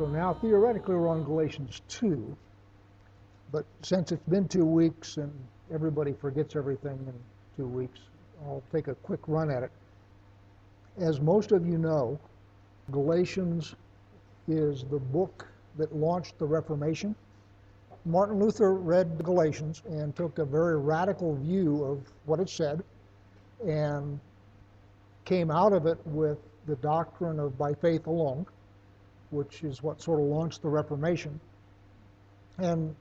So now theoretically we're on Galatians 2, but since it's been two weeks and everybody forgets everything in two weeks, I'll take a quick run at it. As most of you know, Galatians is the book that launched the Reformation. Martin Luther read Galatians and took a very radical view of what it said and came out of it with the doctrine of by faith alone, which is what sort of launched the Reformation. And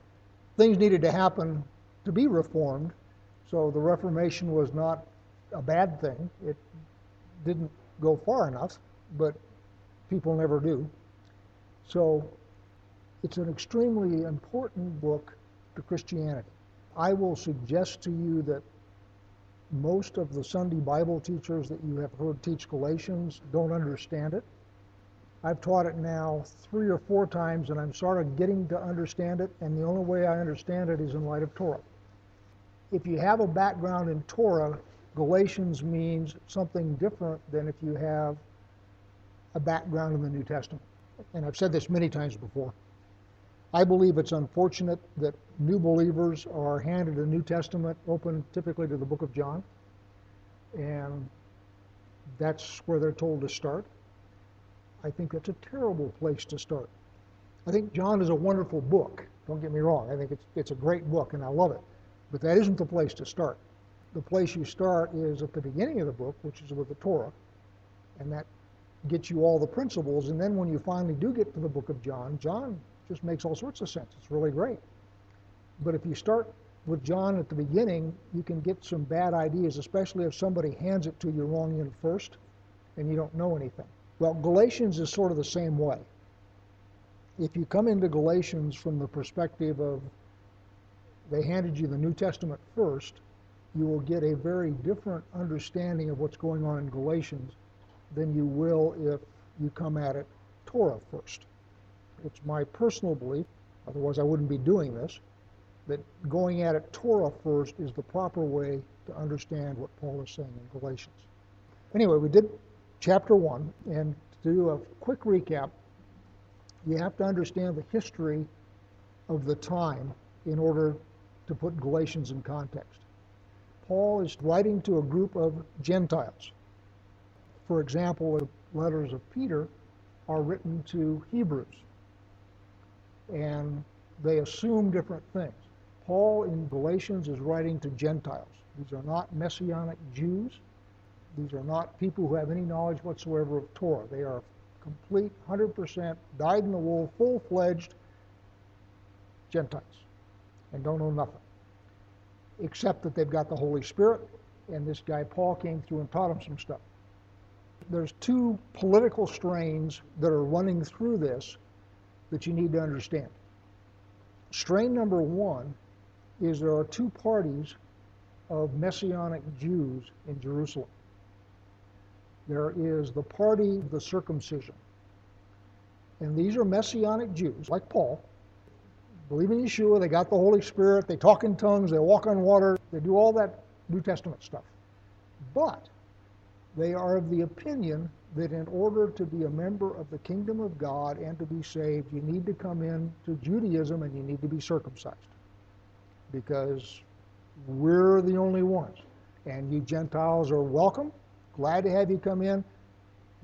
things needed to happen to be reformed, so the Reformation was not a bad thing. It didn't go far enough, but people never do. So it's an extremely important book to Christianity. I will suggest to you that most of the Sunday Bible teachers that you have heard teach Galatians don't understand it. I've taught it now three or four times, and I'm sort of getting to understand it, and the only way I understand it is in light of Torah. If you have a background in Torah, Galatians means something different than if you have a background in the New Testament. And I've said this many times before. I believe it's unfortunate that new believers are handed a New Testament open typically to the book of John, and that's where they're told to start. I think that's a terrible place to start. I think John is a wonderful book. Don't get me wrong. I think it's, it's a great book, and I love it. But that isn't the place to start. The place you start is at the beginning of the book, which is with the Torah, and that gets you all the principles. And then when you finally do get to the book of John, John just makes all sorts of sense. It's really great. But if you start with John at the beginning, you can get some bad ideas, especially if somebody hands it to you wrong in first and you don't know anything. Well, Galatians is sort of the same way. If you come into Galatians from the perspective of they handed you the New Testament first, you will get a very different understanding of what's going on in Galatians than you will if you come at it Torah first. It's my personal belief, otherwise I wouldn't be doing this, that going at it Torah first is the proper way to understand what Paul is saying in Galatians. Anyway, we did chapter 1, and to do a quick recap, you have to understand the history of the time in order to put Galatians in context. Paul is writing to a group of Gentiles. For example, the letters of Peter are written to Hebrews and they assume different things. Paul in Galatians is writing to Gentiles. These are not Messianic Jews. These are not people who have any knowledge whatsoever of Torah. They are complete, 100%, dyed in the wool, full fledged Gentiles and don't know nothing. Except that they've got the Holy Spirit, and this guy Paul came through and taught them some stuff. There's two political strains that are running through this that you need to understand. Strain number one is there are two parties of Messianic Jews in Jerusalem. There is the party of the circumcision. And these are Messianic Jews, like Paul, believe in Yeshua, they got the Holy Spirit, they talk in tongues, they walk on water, they do all that New Testament stuff. But they are of the opinion that in order to be a member of the kingdom of God and to be saved, you need to come in to Judaism and you need to be circumcised. Because we're the only ones. And you Gentiles are welcome, glad to have you come in,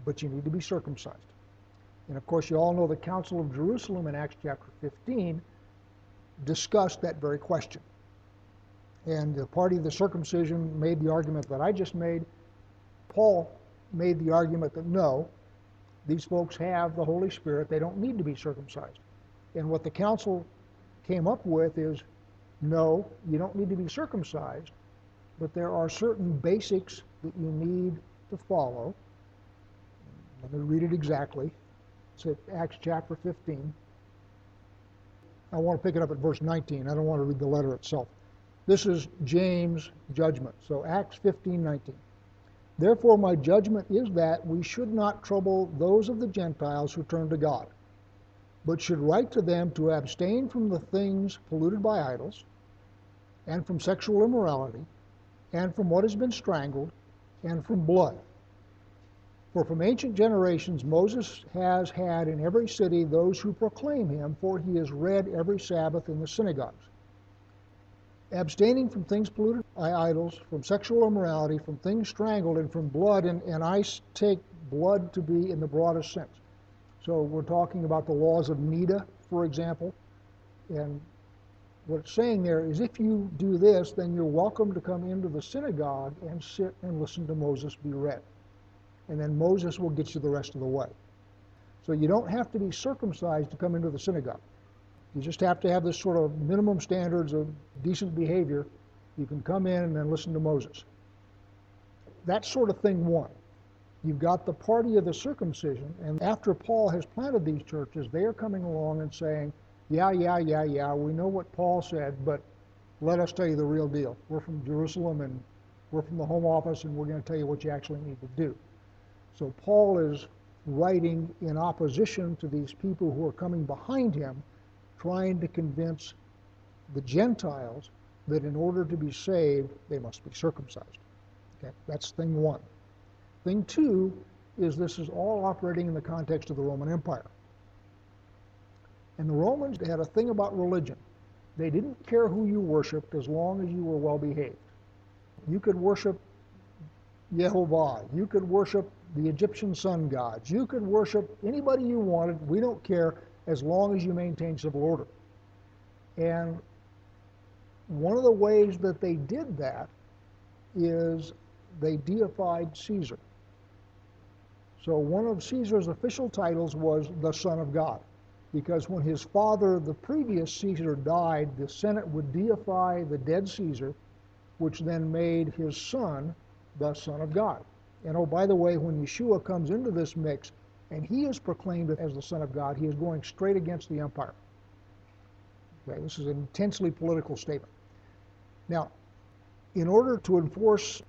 but you need to be circumcised. And of course, you all know the Council of Jerusalem in Acts chapter 15 discussed that very question. And the party of the circumcision made the argument that I just made. Paul made the argument that no, these folks have the Holy Spirit, they don't need to be circumcised. And what the council came up with is no, you don't need to be circumcised, but there are certain basics that you need to follow. Let me read it exactly. It's at Acts chapter 15. I want to pick it up at verse 19. I don't want to read the letter itself. This is James' judgment. So Acts 15, 19. Therefore, my judgment is that we should not trouble those of the Gentiles who turn to God, but should write to them to abstain from the things polluted by idols, and from sexual immorality, and from what has been strangled, and from blood. For from ancient generations Moses has had in every city those who proclaim him, for he is read every Sabbath in the synagogues. Abstaining from things polluted by idols, from sexual immorality, from things strangled, and from blood, and, and I take blood to be in the broadest sense. So we're talking about the laws of Nida, for example. And what it's saying there is if you do this, then you're welcome to come into the synagogue and sit and listen to Moses be read and then Moses will get you the rest of the way. So you don't have to be circumcised to come into the synagogue. You just have to have this sort of minimum standards of decent behavior. You can come in and then listen to Moses. That sort of thing won. You've got the party of the circumcision, and after Paul has planted these churches, they are coming along and saying, Yeah, yeah, yeah, yeah, we know what Paul said, but let us tell you the real deal. We're from Jerusalem and we're from the home office, and we're going to tell you what you actually need to do. So Paul is writing in opposition to these people who are coming behind him, trying to convince the Gentiles that in order to be saved, they must be circumcised. Okay, that's thing one. Thing two is this is all operating in the context of the Roman Empire. And the Romans had a thing about religion. They didn't care who you worshiped as long as you were well behaved. You could worship Jehovah. You could worship the Egyptian sun gods. You could worship anybody you wanted. We don't care as long as you maintain civil order. And one of the ways that they did that is they deified Caesar. So one of Caesar's official titles was the Son of God, because when his father, the previous Caesar, died, the Senate would deify the dead Caesar, which then made his son the Son of God. And oh, by the way, when Yeshua comes into this mix and he is proclaimed as the Son of God, he is going straight against the empire. Okay, this is an intensely political statement. Now, in order to enforce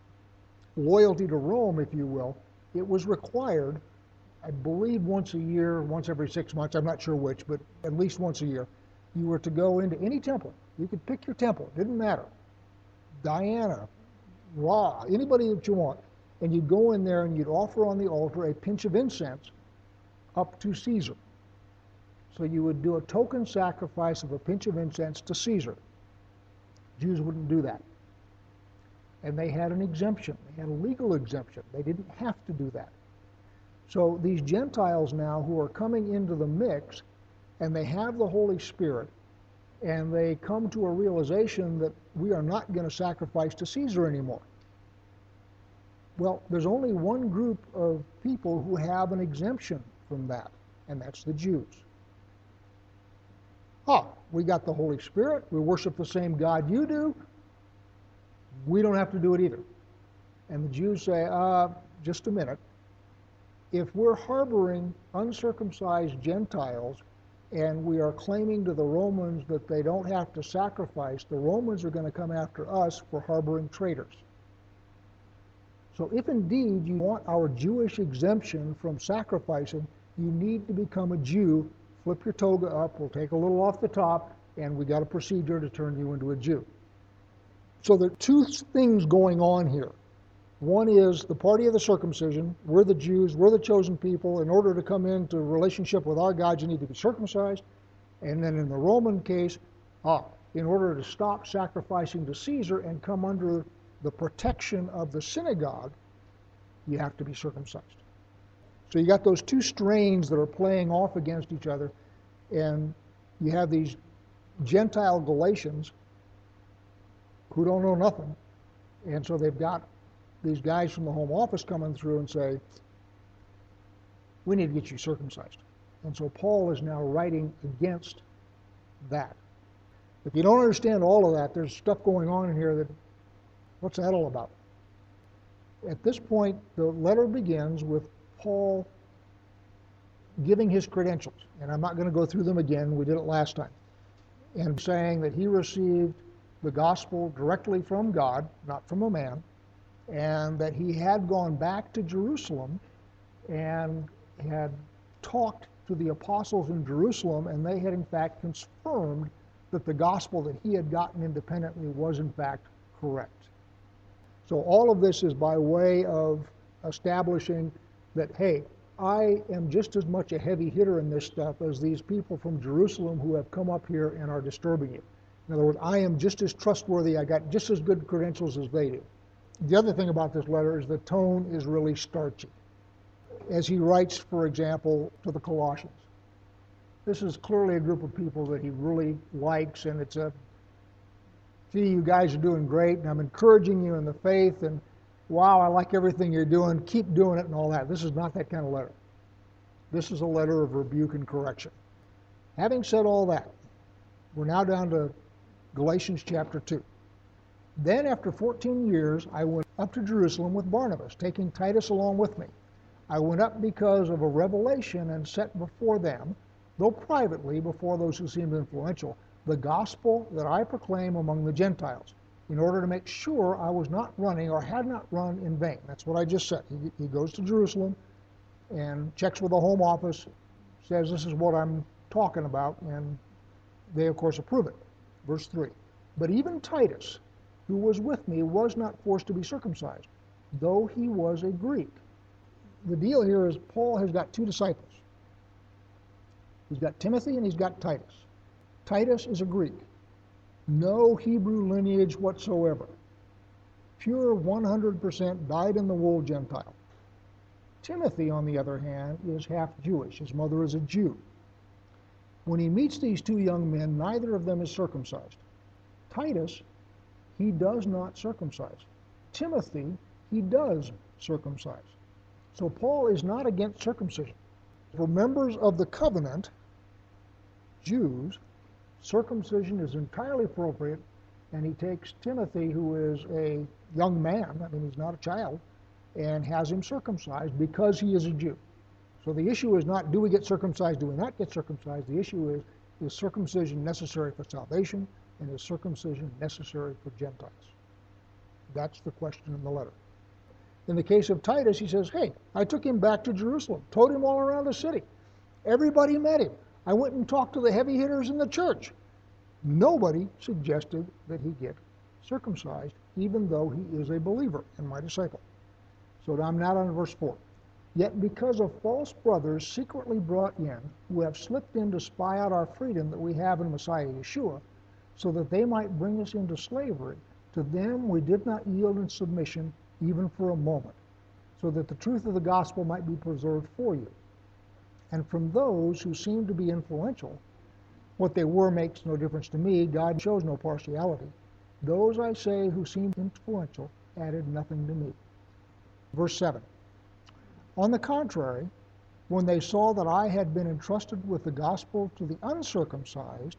loyalty to Rome, if you will, it was required, I believe once a year, once every six months, I'm not sure which, but at least once a year, you were to go into any temple. You could pick your temple, it didn't matter. Diana, Ra, anybody that you want, and you'd go in there and you'd offer on the altar a pinch of incense up to Caesar. So you would do a token sacrifice of a pinch of incense to Caesar. Jews wouldn't do that. And they had an exemption. They had a legal exemption. They didn't have to do that. So these Gentiles now who are coming into the mix and they have the Holy Spirit and they come to a realization that we are not going to sacrifice to Caesar anymore. Well, there's only one group of people who have an exemption from that, and that's the Jews. Ah, we got the Holy Spirit. We worship the same God you do. We don't have to do it either. And the Jews say, uh, just a minute. If we're harboring uncircumcised Gentiles and we are claiming to the Romans that they don't have to sacrifice, the Romans are going to come after us for harboring traitors. So if indeed you want our Jewish exemption from sacrificing, you need to become a Jew. Flip your toga up, we'll take a little off the top, and we got a procedure to turn you into a Jew. So there are two things going on here. One is the party of the circumcision. We're the Jews, we're the chosen people. In order to come into relationship with our God, you need to be circumcised. And then in the Roman case, ah, in order to stop sacrificing to Caesar and come under the protection of the synagogue, you have to be circumcised. So you got those two strains that are playing off against each other, and you have these Gentile Galatians who don't know nothing, and so they've got these guys from the home office coming through and say, "We need to get you circumcised." And so Paul is now writing against that. If you don't understand all of that, there's stuff going on in here that What's that all about? At this point, the letter begins with Paul giving his credentials. And I'm not going to go through them again. We did it last time. And saying that he received the gospel directly from God, not from a man, and that he had gone back to Jerusalem and had talked to the apostles in Jerusalem, and they had in fact confirmed that the gospel that he had gotten independently was in fact correct. So all of this is by way of establishing that, hey, I am just as much a heavy hitter in this stuff as these people from Jerusalem who have come up here and are disturbing you. In other words, I am just as trustworthy, I got just as good credentials as they do. The other thing about this letter is the tone is really starchy. As he writes, for example, to the Colossians, this is clearly a group of people that he really likes, and it's a, gee, you guys are doing great, and I'm encouraging you in the faith, and wow, I like everything you're doing, keep doing it, and all that. This is not that kind of letter. This is a letter of rebuke and correction. Having said all that, we're now down to Galatians chapter 2. Then, after 14 years, I went up to Jerusalem with Barnabas, taking Titus along with me. I went up because of a revelation and set before them, though privately before those who seemed influential, the gospel that I proclaim among the Gentiles, in order to make sure I was not running or had not run in vain. That's what I just said. He, he goes to Jerusalem and checks with the home office, says this is what I'm talking about, and they, of course, approve it. Verse 3. But even Titus, who was with me was not forced to be circumcised, though he was a Greek. The deal here is Paul has got two disciples. He's got Timothy and he's got Titus. Titus is a Greek, no Hebrew lineage whatsoever. Pure 100% dyed in the wool Gentile. Timothy, on the other hand, is half Jewish. His mother is a Jew. When he meets these two young men, neither of them is circumcised. Titus he does not circumcise. Timothy, he does circumcise. So Paul is not against circumcision. For members of the covenant, Jews, circumcision is entirely appropriate, and he takes Timothy, who is a young man, I mean, he's not a child, and has him circumcised because he is a Jew. So the issue is not do we get circumcised, do we not get circumcised? The issue is is circumcision necessary for salvation? And is circumcision necessary for Gentiles? That's the question in the letter. In the case of Titus, he says, Hey, I took him back to Jerusalem, towed him all around the city. Everybody met him. I went and talked to the heavy hitters in the church. Nobody suggested that he get circumcised, even though he is a believer and my disciple. So I'm not on verse 4. Yet because of false brothers secretly brought in, who have slipped in to spy out our freedom that we have in Messiah Yeshua, so that they might bring us into slavery. To them we did not yield in submission even for a moment, so that the truth of the gospel might be preserved for you. And from those who seemed to be influential, what they were makes no difference to me. God shows no partiality. Those, I say, who seemed influential added nothing to me. Verse 7. On the contrary, when they saw that I had been entrusted with the gospel to the uncircumcised,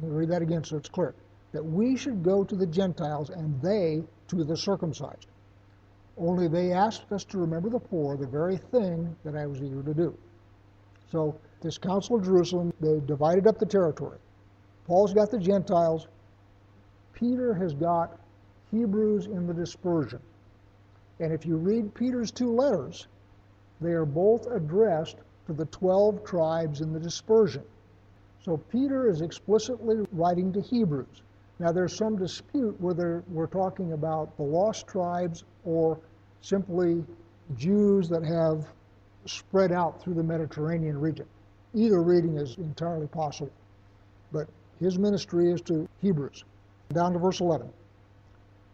Read that again so it's clear. That we should go to the Gentiles and they to the circumcised. Only they asked us to remember the poor, the very thing that I was eager to do. So, this Council of Jerusalem, they divided up the territory. Paul's got the Gentiles. Peter has got Hebrews in the dispersion. And if you read Peter's two letters, they are both addressed to the 12 tribes in the dispersion. So Peter is explicitly writing to Hebrews. Now there's some dispute whether we're talking about the lost tribes or simply Jews that have spread out through the Mediterranean region. Either reading is entirely possible. But his ministry is to Hebrews. Down to verse 11.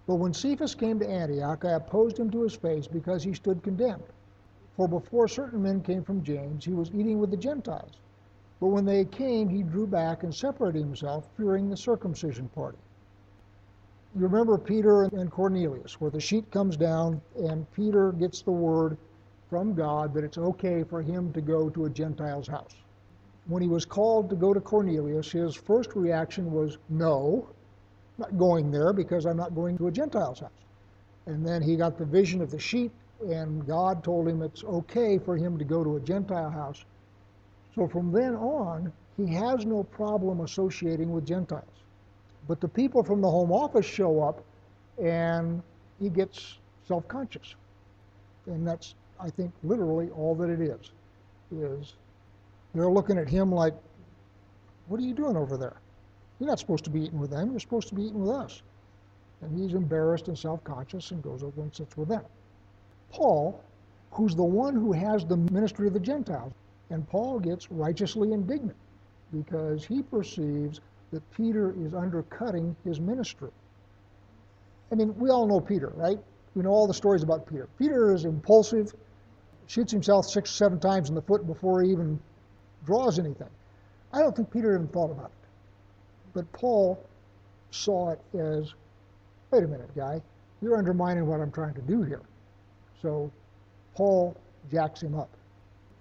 But when Cephas came to Antioch, I opposed him to his face because he stood condemned. For before certain men came from James, he was eating with the Gentiles. But when they came, he drew back and separated himself, fearing the circumcision party. You remember Peter and Cornelius, where the sheet comes down and Peter gets the word from God that it's okay for him to go to a Gentile's house. When he was called to go to Cornelius, his first reaction was, No, not going there because I'm not going to a Gentile's house. And then he got the vision of the sheet and God told him it's okay for him to go to a Gentile house. So from then on, he has no problem associating with Gentiles. But the people from the home office show up, and he gets self conscious. And that's, I think, literally all that it is. Is they're looking at him like, what are you doing over there? You're not supposed to be eating with them. You're supposed to be eating with us. And he's embarrassed and self-conscious and goes over and sits with them. Paul, who's the one who has the ministry of the Gentiles, and Paul gets righteously indignant because he perceives that Peter is undercutting his ministry. I mean, we all know Peter, right? We know all the stories about Peter. Peter is impulsive, shoots himself six or seven times in the foot before he even draws anything. I don't think Peter even thought about it. But Paul saw it as wait a minute, guy, you're undermining what I'm trying to do here. So Paul jacks him up.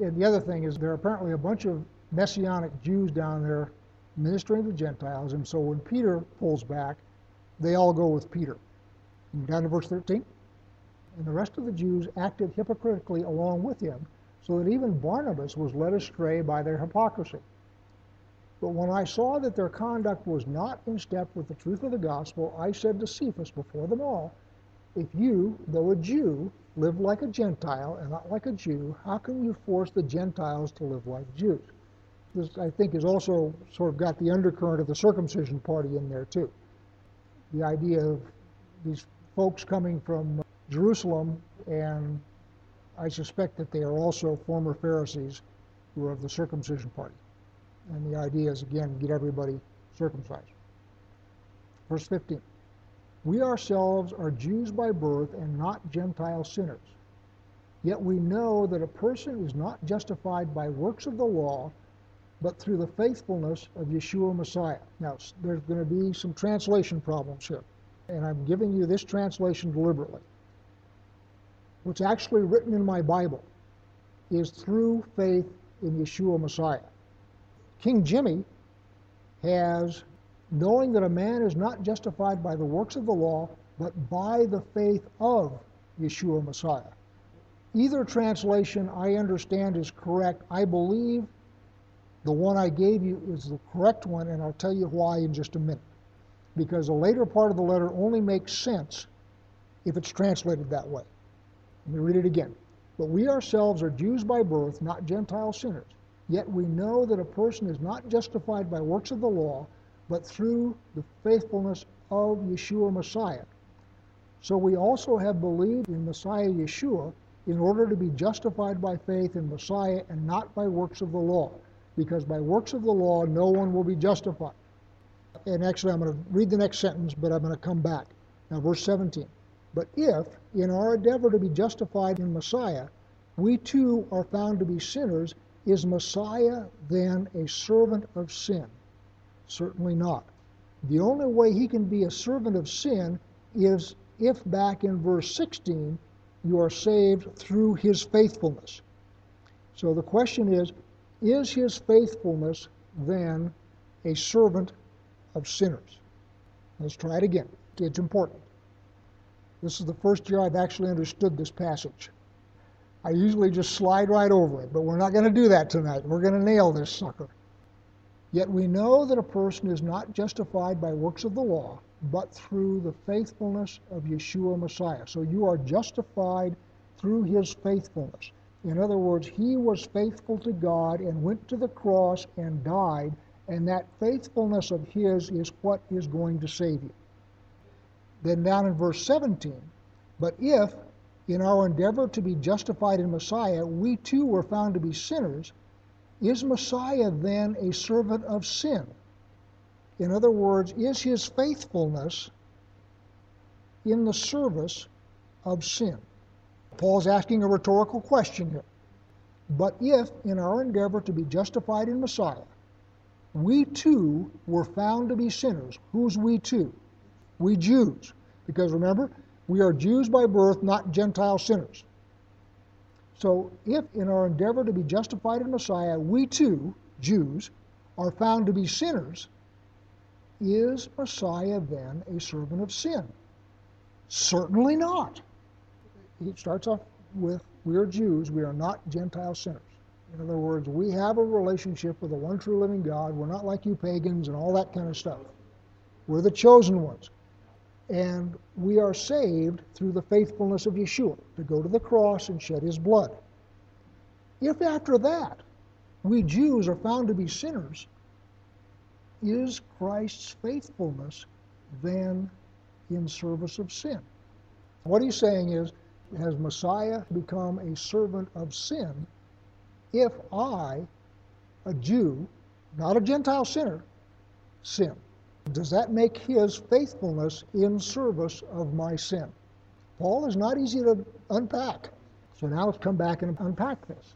And the other thing is there are apparently a bunch of messianic Jews down there ministering to Gentiles, and so when Peter pulls back, they all go with Peter. And Down to verse 13. And the rest of the Jews acted hypocritically along with him, so that even Barnabas was led astray by their hypocrisy. But when I saw that their conduct was not in step with the truth of the gospel, I said to Cephas before them all, If you, though a Jew, live like a Gentile and not like a Jew, how can you force the Gentiles to live like Jews? This, I think, has also sort of got the undercurrent of the circumcision party in there, too. The idea of these folks coming from Jerusalem, and I suspect that they are also former Pharisees who are of the circumcision party. And the idea is, again, get everybody circumcised. Verse 15. We ourselves are Jews by birth and not Gentile sinners. Yet we know that a person is not justified by works of the law, but through the faithfulness of Yeshua Messiah. Now, there's going to be some translation problems here, and I'm giving you this translation deliberately. What's actually written in my Bible is through faith in Yeshua Messiah. King Jimmy has knowing that a man is not justified by the works of the law, but by the faith of Yeshua Messiah. Either translation I understand is correct. I believe the one I gave you is the correct one, and I'll tell you why in just a minute. Because the later part of the letter only makes sense if it's translated that way. Let me read it again. But we ourselves are Jews by birth, not Gentile sinners. Yet we know that a person is not justified by works of the law, but through the faithfulness of Yeshua Messiah. So we also have believed in Messiah Yeshua in order to be justified by faith in Messiah and not by works of the law, because by works of the law no one will be justified. And actually, I'm going to read the next sentence, but I'm going to come back. Now, verse 17. But if, in our endeavor to be justified in Messiah, we too are found to be sinners, is Messiah then a servant of sin? Certainly not. The only way he can be a servant of sin is if back in verse 16 you are saved through his faithfulness. So the question is is his faithfulness then a servant of sinners? Let's try it again. It's important. This is the first year I've actually understood this passage. I usually just slide right over it, but we're not going to do that tonight. We're going to nail this sucker. Yet we know that a person is not justified by works of the law, but through the faithfulness of Yeshua Messiah. So you are justified through his faithfulness. In other words, he was faithful to God and went to the cross and died, and that faithfulness of his is what is going to save you. Then down in verse 17, but if in our endeavor to be justified in Messiah, we too were found to be sinners, is Messiah then a servant of sin? In other words, is his faithfulness in the service of sin? Paul's asking a rhetorical question here. But if, in our endeavor to be justified in Messiah, we too were found to be sinners, who's we too? We Jews. Because remember, we are Jews by birth, not Gentile sinners. So, if in our endeavor to be justified in Messiah, we too, Jews, are found to be sinners, is Messiah then a servant of sin? Certainly not. He starts off with, we are Jews, we are not Gentile sinners. In other words, we have a relationship with the one true living God. We're not like you pagans and all that kind of stuff. We're the chosen ones. And we are saved through the faithfulness of Yeshua to go to the cross and shed his blood. If after that we Jews are found to be sinners, is Christ's faithfulness then in service of sin? What he's saying is, has Messiah become a servant of sin if I, a Jew, not a Gentile sinner, sin? Does that make his faithfulness in service of my sin? Paul is not easy to unpack. So now let's come back and unpack this.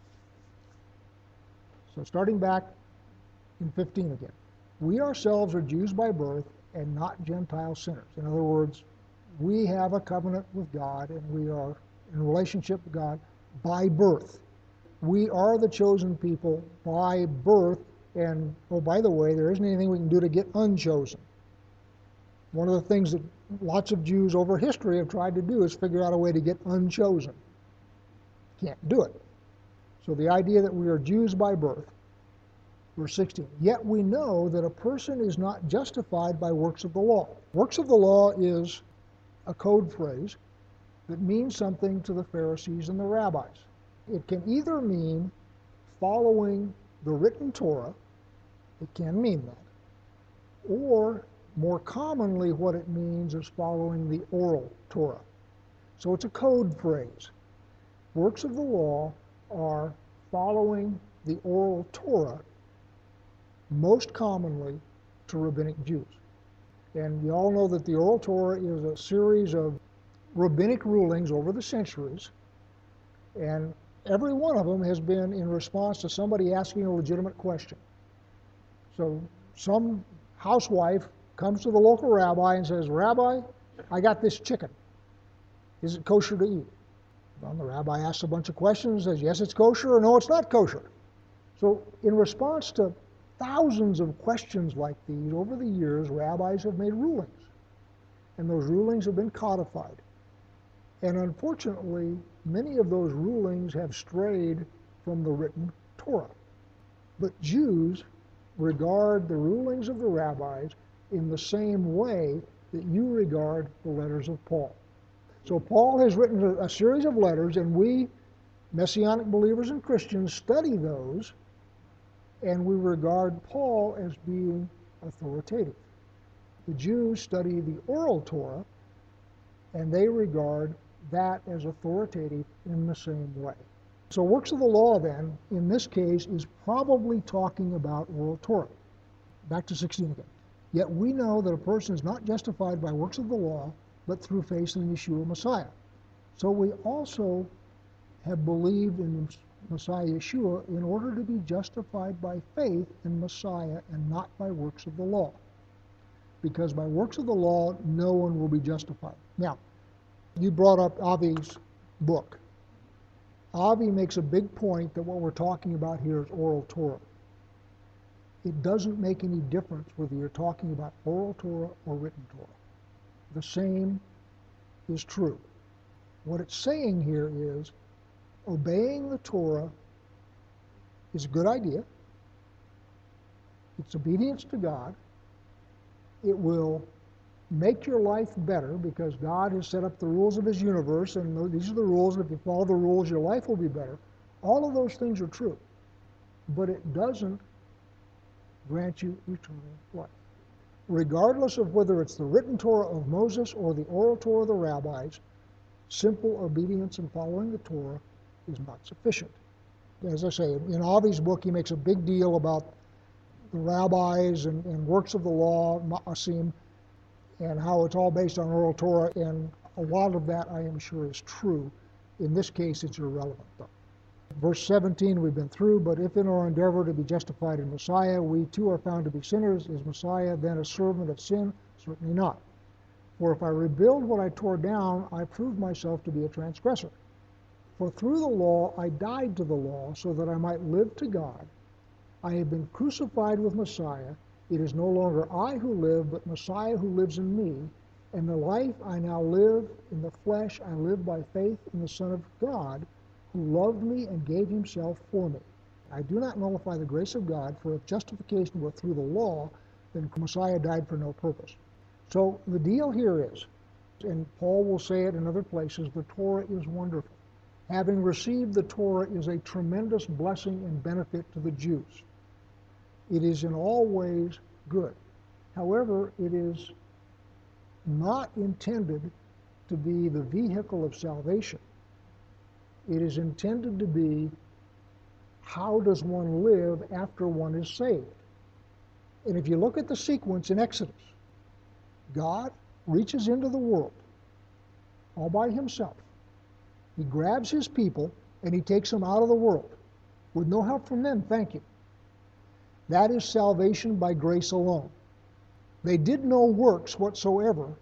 So starting back in 15 again. We ourselves are Jews by birth and not Gentile sinners. In other words, we have a covenant with God and we are in relationship with God by birth. We are the chosen people by birth. And oh, by the way, there isn't anything we can do to get unchosen. One of the things that lots of Jews over history have tried to do is figure out a way to get unchosen. Can't do it. So the idea that we are Jews by birth, verse 16, yet we know that a person is not justified by works of the law. Works of the law is a code phrase that means something to the Pharisees and the rabbis. It can either mean following the written Torah, it can mean that, or more commonly what it means is following the oral Torah. So it's a code phrase. Works of the law are following the oral Torah, most commonly to rabbinic Jews. And you all know that the Oral Torah is a series of rabbinic rulings over the centuries, and every one of them has been in response to somebody asking a legitimate question. So some housewife comes to the local rabbi and says, Rabbi, I got this chicken. Is it kosher to eat? Well, the rabbi asks a bunch of questions, says, yes, it's kosher, or no, it's not kosher. So in response to thousands of questions like these over the years, rabbis have made rulings. And those rulings have been codified. And unfortunately, many of those rulings have strayed from the written Torah. But Jews regard the rulings of the rabbis in the same way that you regard the letters of Paul. So Paul has written a, series of letters, and we, Messianic believers and Christians, study those and we regard Paul as being authoritative. The Jews study the oral Torah, and they regard that as authoritative in the same way. So, works of the law, then, in this case, is probably talking about oral Torah. Back to 16 again. Yet we know that a person is not justified by works of the law, but through faith in Yeshua Messiah. So we also have believed in Messiah Yeshua in order to be justified by faith in Messiah and not by works of the law. Because by works of the law, no one will be justified. Now, you brought up Avi's book. Avi makes a big point that what we're talking about here is oral Torah. It doesn't make any difference whether you're talking about oral Torah or written Torah. The same is true. What it's saying here is obeying the Torah is a good idea. It's obedience to God. It will make your life better because God has set up the rules of His universe, and these are the rules, and if you follow the rules, your life will be better. All of those things are true. But it doesn't grant you eternal life. Regardless of whether it's the written Torah of Moses or the oral Torah of the rabbis, simple obedience and following the Torah is not sufficient. As I say, in Avi's book, he makes a big deal about the rabbis and, and works of the law, Ma'asim, and how it's all based on oral Torah, and a lot of that I am sure is true. In this case, it's irrelevant, though. Verse 17 we've been through, but if in our endeavor to be justified in Messiah, we too are found to be sinners, is Messiah then a servant of sin? Certainly not. For if I rebuild what I tore down, I prove myself to be a transgressor. For through the law I died to the law so that I might live to God. I have been crucified with Messiah. It is no longer I who live, but Messiah who lives in me. And the life I now live in the flesh, I live by faith in the Son of God, who loved me and gave himself for me. I do not nullify the grace of God, for if justification were through the law, then Messiah died for no purpose. So the deal here is, and Paul will say it in other places, the Torah is wonderful. Having received the Torah is a tremendous blessing and benefit to the Jews. It is in all ways good. However, it is not intended to be the vehicle of salvation. It is intended to be how does one live after one is saved. And if you look at the sequence in Exodus, God reaches into the world all by himself. He grabs his people and he takes them out of the world with no help from them, thank you. That is salvation by grace alone. They did no works whatsoever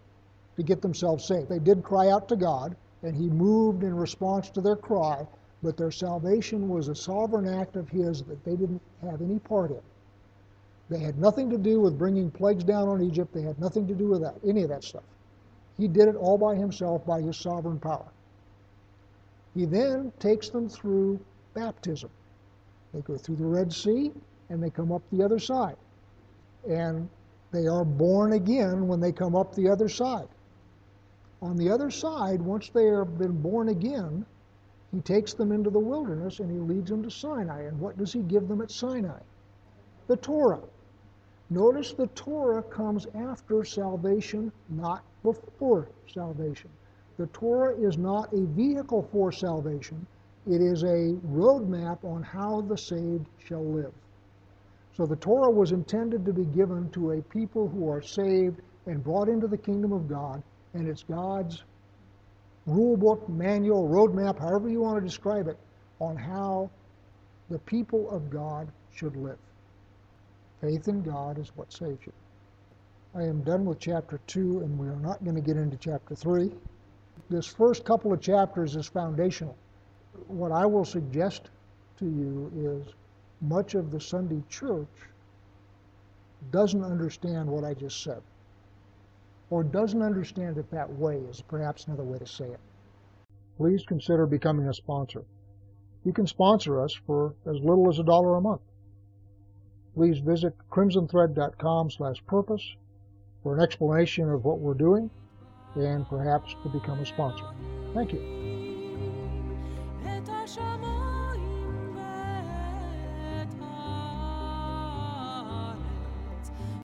to get themselves saved. They did cry out to God, and He moved in response to their cry, but their salvation was a sovereign act of His that they didn't have any part in. They had nothing to do with bringing plagues down on Egypt. They had nothing to do with that, any of that stuff. He did it all by himself by his sovereign power. He then takes them through baptism. They go through the Red Sea and they come up the other side. And they are born again when they come up the other side. On the other side, once they have been born again, he takes them into the wilderness and he leads them to Sinai. And what does he give them at Sinai? The Torah. Notice the Torah comes after salvation, not before salvation. The Torah is not a vehicle for salvation, it is a roadmap on how the saved shall live. So the Torah was intended to be given to a people who are saved and brought into the kingdom of God, and it's God's rule book, manual, roadmap, however you want to describe it, on how the people of God should live. Faith in God is what saves you. I am done with chapter 2, and we are not going to get into chapter 3. This first couple of chapters is foundational. What I will suggest to you is much of the Sunday church doesn't understand what I just said, or doesn't understand it that way, is perhaps another way to say it. Please consider becoming a sponsor. You can sponsor us for as little as a dollar a month please visit crimsonthread.com slash purpose for an explanation of what we're doing and perhaps to become a sponsor. Thank you.